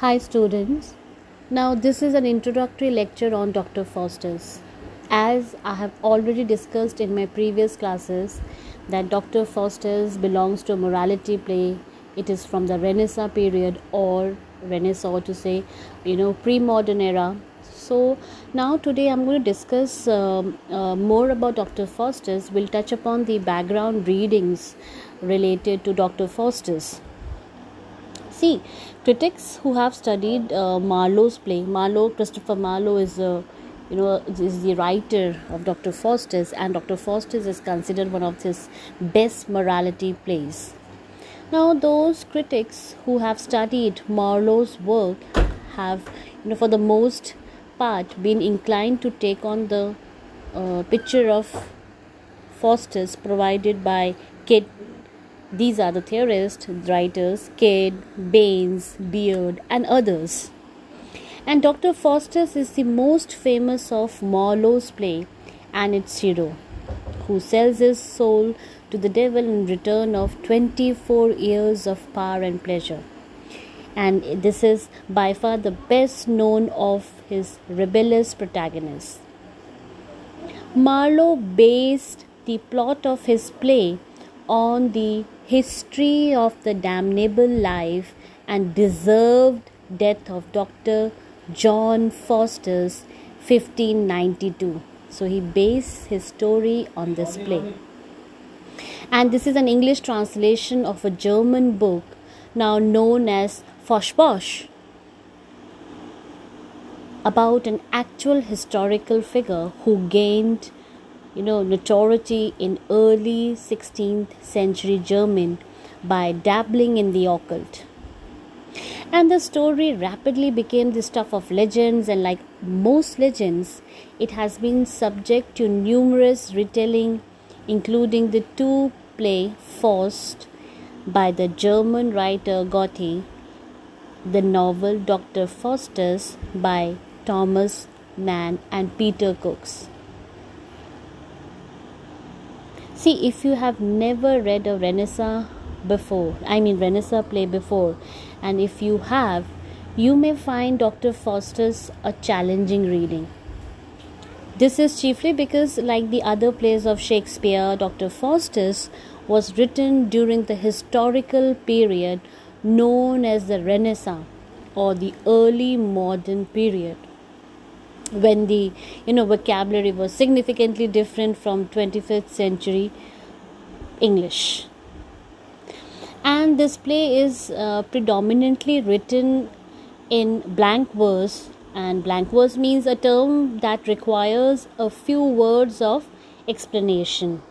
Hi, students. Now, this is an introductory lecture on Dr. Faustus. As I have already discussed in my previous classes, that Dr. Faustus belongs to a morality play. It is from the Renaissance period or Renaissance to say, you know, pre modern era. So, now today I'm going to discuss um, uh, more about Dr. Faustus. We'll touch upon the background readings related to Dr. Faustus. See, critics who have studied uh, Marlowe's play, Marlowe, Christopher Marlowe is a you know is the writer of Dr. Faustus, and Dr. Faustus is considered one of his best morality plays. Now, those critics who have studied Marlowe's work have, you know, for the most part, been inclined to take on the uh, picture of Faustus provided by Kyd. These are the theorists, writers, Kyd, Baines, Beard, and others. And Dr. Faustus is the most famous of Marlowe's play and its hero, who sells his soul to the devil in return of 24 years of power and pleasure. And this is by far the best known of his rebellious protagonists. Marlowe based the plot of his play on the history of the damnable life and deserved death of Dr. John Faustus 1592. So he based his story on this play. And this is an English translation of a German book now known as Faustbuch about an actual historical figure who gained you know notoriety in early 16th century German by dabbling in the occult and the story rapidly became the stuff of legends and like most legends it has been subject to numerous retelling including the two play Faust by the German writer Goethe the novel Dr. Faustus by Thomas Mann and Peter Cook's See, if you have never read a Renaissance before, I mean Renaissance play before, and if you have, you may find Dr. Faustus a challenging reading. This is chiefly because, like the other plays of Shakespeare, Dr. Faustus was written during the historical period known as the Renaissance or the early modern period when the you know vocabulary was significantly different from 25th century english. And this play is uh, predominantly written in blank verse and blank verse means a term that requires a few words of explanation.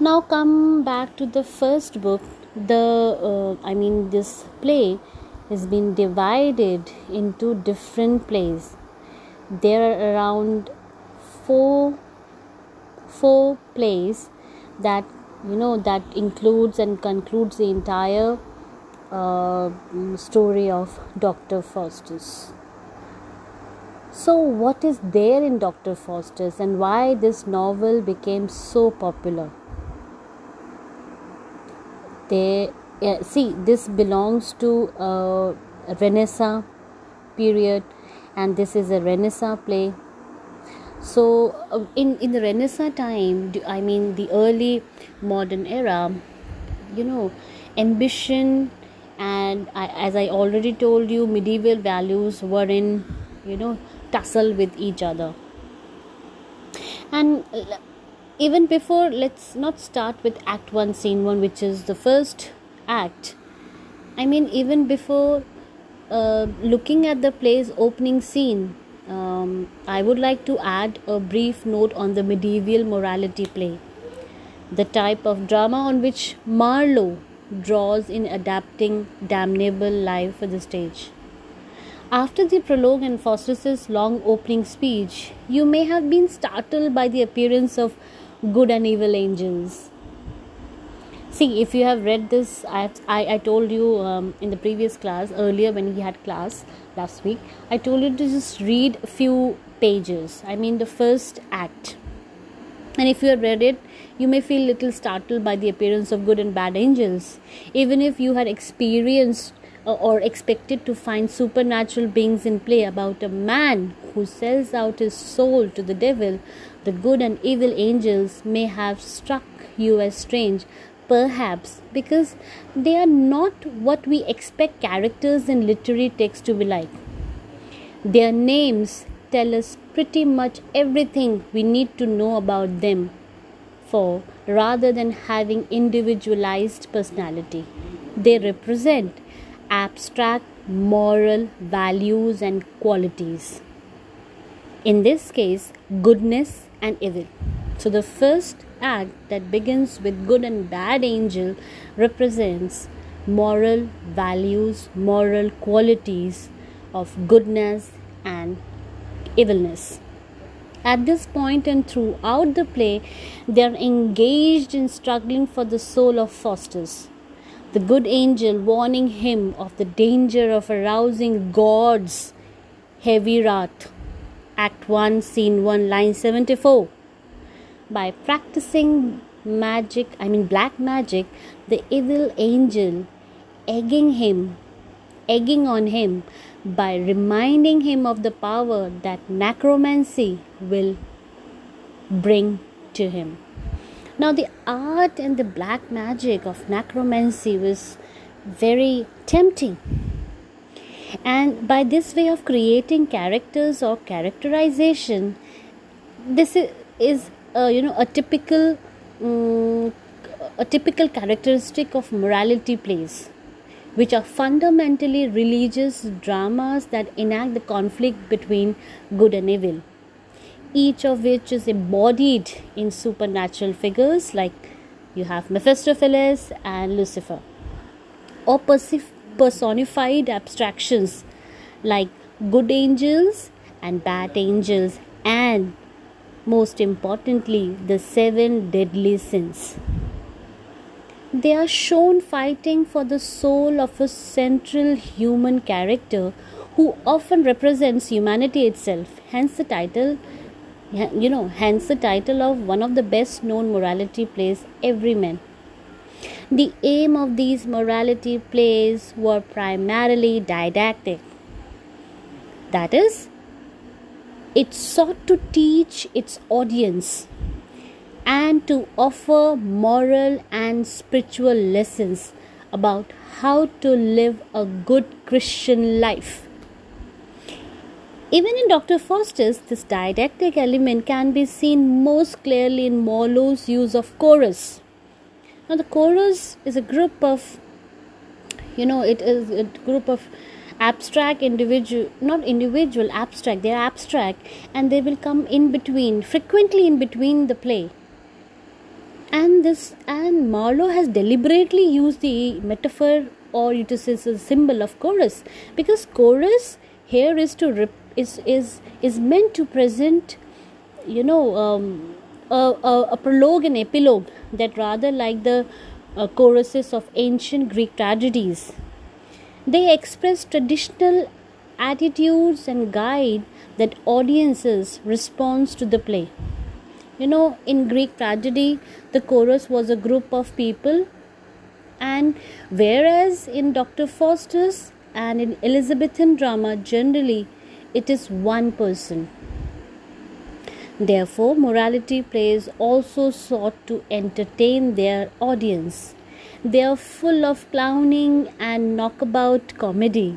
Now come back to the first book the uh, i mean this play has been divided into different plays. There are around four four plays that you know that includes and concludes the entire uh, story of Dr. Faustus. So, what is there in Dr. Faustus and why this novel became so popular? There yeah, see this belongs to a renaissance period and this is a renaissance play. So uh, in in the renaissance time i mean the early modern era you know ambition and I, as i already told you medieval values were in you know tussle with each other. And even before let's not start with act 1 scene 1 which is the first act. I mean, even before uh, looking at the play's opening scene, um, I would like to add a brief note on the medieval morality play, the type of drama on which Marlowe draws in adapting damnable life for the stage. After the prologue and Faustus's long opening speech, you may have been startled by the appearance of good and evil angels see if you have read this i i, I told you um, in the previous class earlier when we had class last week i told you to just read a few pages. I mean the first act. And if you have read it you may feel little startled by the appearance of good and bad angels. Even if you had experienced uh, or expected to find supernatural beings in play about a man who sells out his soul to the devil, the good and evil angels may have struck you as strange, perhaps because they are not what we expect characters in literary texts to be like. Their names tell us pretty much everything we need to know about them for rather than having individualized personality. They represent abstract moral values and qualities. In this case, goodness and evil. So, the first act that begins with good and bad angel represents moral values, moral qualities of goodness and evilness. At this point and throughout the play, they are engaged in struggling for the soul of Faustus. The good angel warning him of the danger of arousing God's heavy wrath. Act 1, Scene 1, line 74. By practicing magic, I mean black magic, the evil angel egging him, egging on him by reminding him of the power that necromancy will bring to him. Now, the art and the black magic of necromancy was very tempting. And by this way of creating characters or characterization, this is, uh, you know a typical um, a typical characteristic of morality plays which are fundamentally religious dramas that enact the conflict between good and evil, each of which is embodied in supernatural figures like you have Mephistopheles and Lucifer, or personified abstractions like good angels and bad angels, and most importantly, the seven deadly sins. They are shown fighting for the soul of a central human character who often represents humanity itself. Hence the title, you know, hence the title of one of the best known morality plays, Everyman. The aim of these morality plays were primarily didactic. That is, it sought to teach its audience and to offer moral and spiritual lessons about how to live a good Christian life. Even in Dr. Faustus, this didactic element can be seen most clearly in Marlowe's use of chorus. Now, the chorus is a group of, you know, it is a group of abstract individual, not individual, abstract, they are abstract and they will come in between, frequently in between the play and this and Marlowe has deliberately used the metaphor or it is a symbol of chorus because chorus here is to rep, is is is meant to present you know um, a, a, a, prologue and epilogue that rather like the uh, choruses of ancient Greek tragedies. They express traditional attitudes and guide that audiences response to the play. You know, in Greek tragedy, the chorus was a group of people, and whereas in Dr. Faustus and in Elizabethan drama, generally it is one person. Therefore, morality plays also sought to entertain their audience. They are full of clowning and knockabout comedy,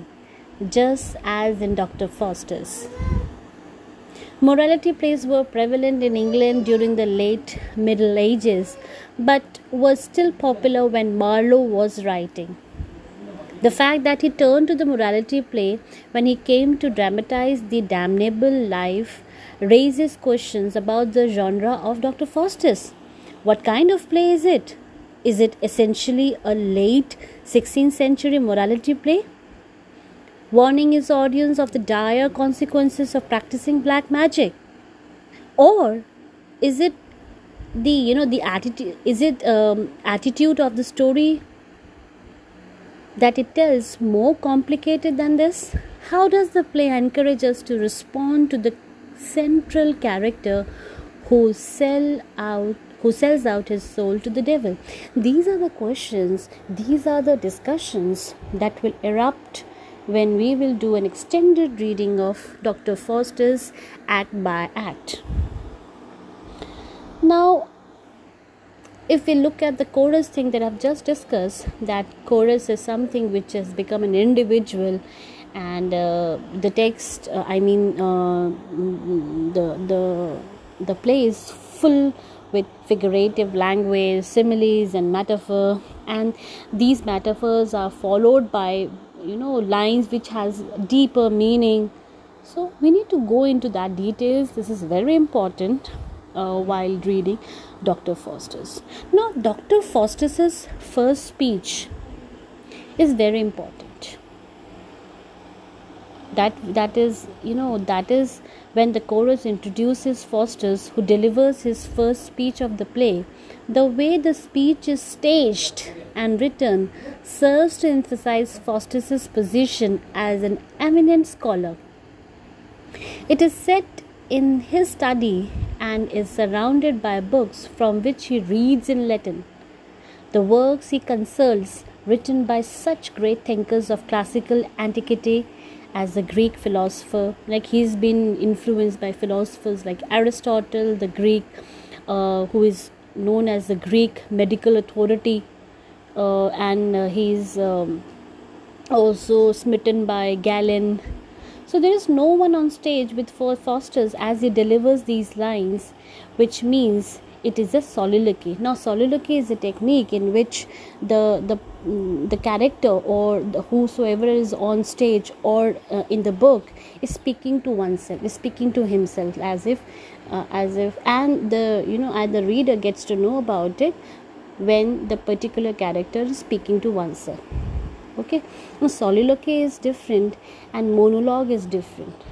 just as in Dr. Faustus. Morality plays were prevalent in England during the late Middle Ages, but was still popular when Marlowe was writing. The fact that he turned to the morality play when he came to dramatize the damnable life raises questions about the genre of Dr. Faustus. What kind of play is it? Is it essentially a late 16th century morality play? warning his audience of the dire consequences of practicing black magic or is it the you know the attitude is it um, attitude of the story that it tells more complicated than this how does the play encourage us to respond to the central character who sell out who sells out his soul to the devil? These are the questions, these are the discussions that will erupt when we will do an extended reading of Dr. Faustus act by act. Now, if we look at the chorus thing that I've just discussed, that chorus is something which has become an individual, and uh, the text, uh, I mean, uh, the the the play is full with figurative language, similes, and metaphor, and these metaphors are followed by you know lines which has deeper meaning. So we need to go into that details. This is very important uh, while reading Dr. Faustus. Now, Dr. Faustus's first speech is very important. That that is, you know, that is when the chorus introduces Faustus, who delivers his first speech of the play. The way the speech is staged and written serves to emphasize Faustus's position as an eminent scholar. It is set in his study and is surrounded by books from which he reads in Latin. The works he consults, written by such great thinkers of classical antiquity as the Greek philosopher, like he's been influenced by philosophers like Aristotle, the Greek, uh, who is known as the Greek medical authority, uh, and uh, he's um, also smitten by Galen. So there is no one on stage with Faustus as he delivers these lines, which means it is a soliloquy. Now, soliloquy is a technique in which the the mm, the character or the whosoever is on stage or uh, in the book is speaking to oneself, is speaking to himself as if, uh, as if, and the you know, and the reader gets to know about it when the particular character is speaking to oneself. Okay? Now soliloquy is different and monologue is different.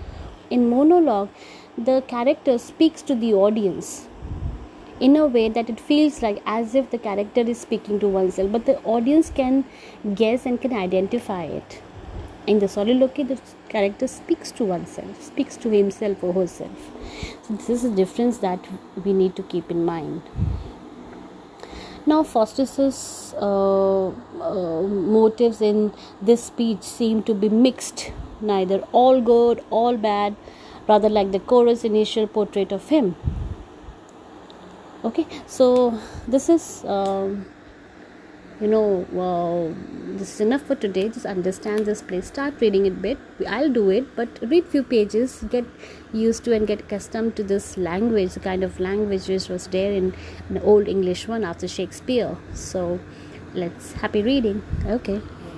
In monologue the character speaks to the audience in a way that it feels like as if the character is speaking to oneself but the audience can guess and can identify it. In the soliloquy the character speaks to oneself speaks to himself or herself. So this is a difference that we need to keep in mind. Now, Faustus's uh, uh, motives in this speech seem to be mixed, neither all good, all bad, rather like the chorus initial portrait of him. Okay, so this is. Um, you know uh, this is enough for today. Just understand this play start reading it bit. I'll do it but read few pages. Get used to and get accustomed to this language the kind of language which was there in old english one after shakespeare. So let's happy reading. Okay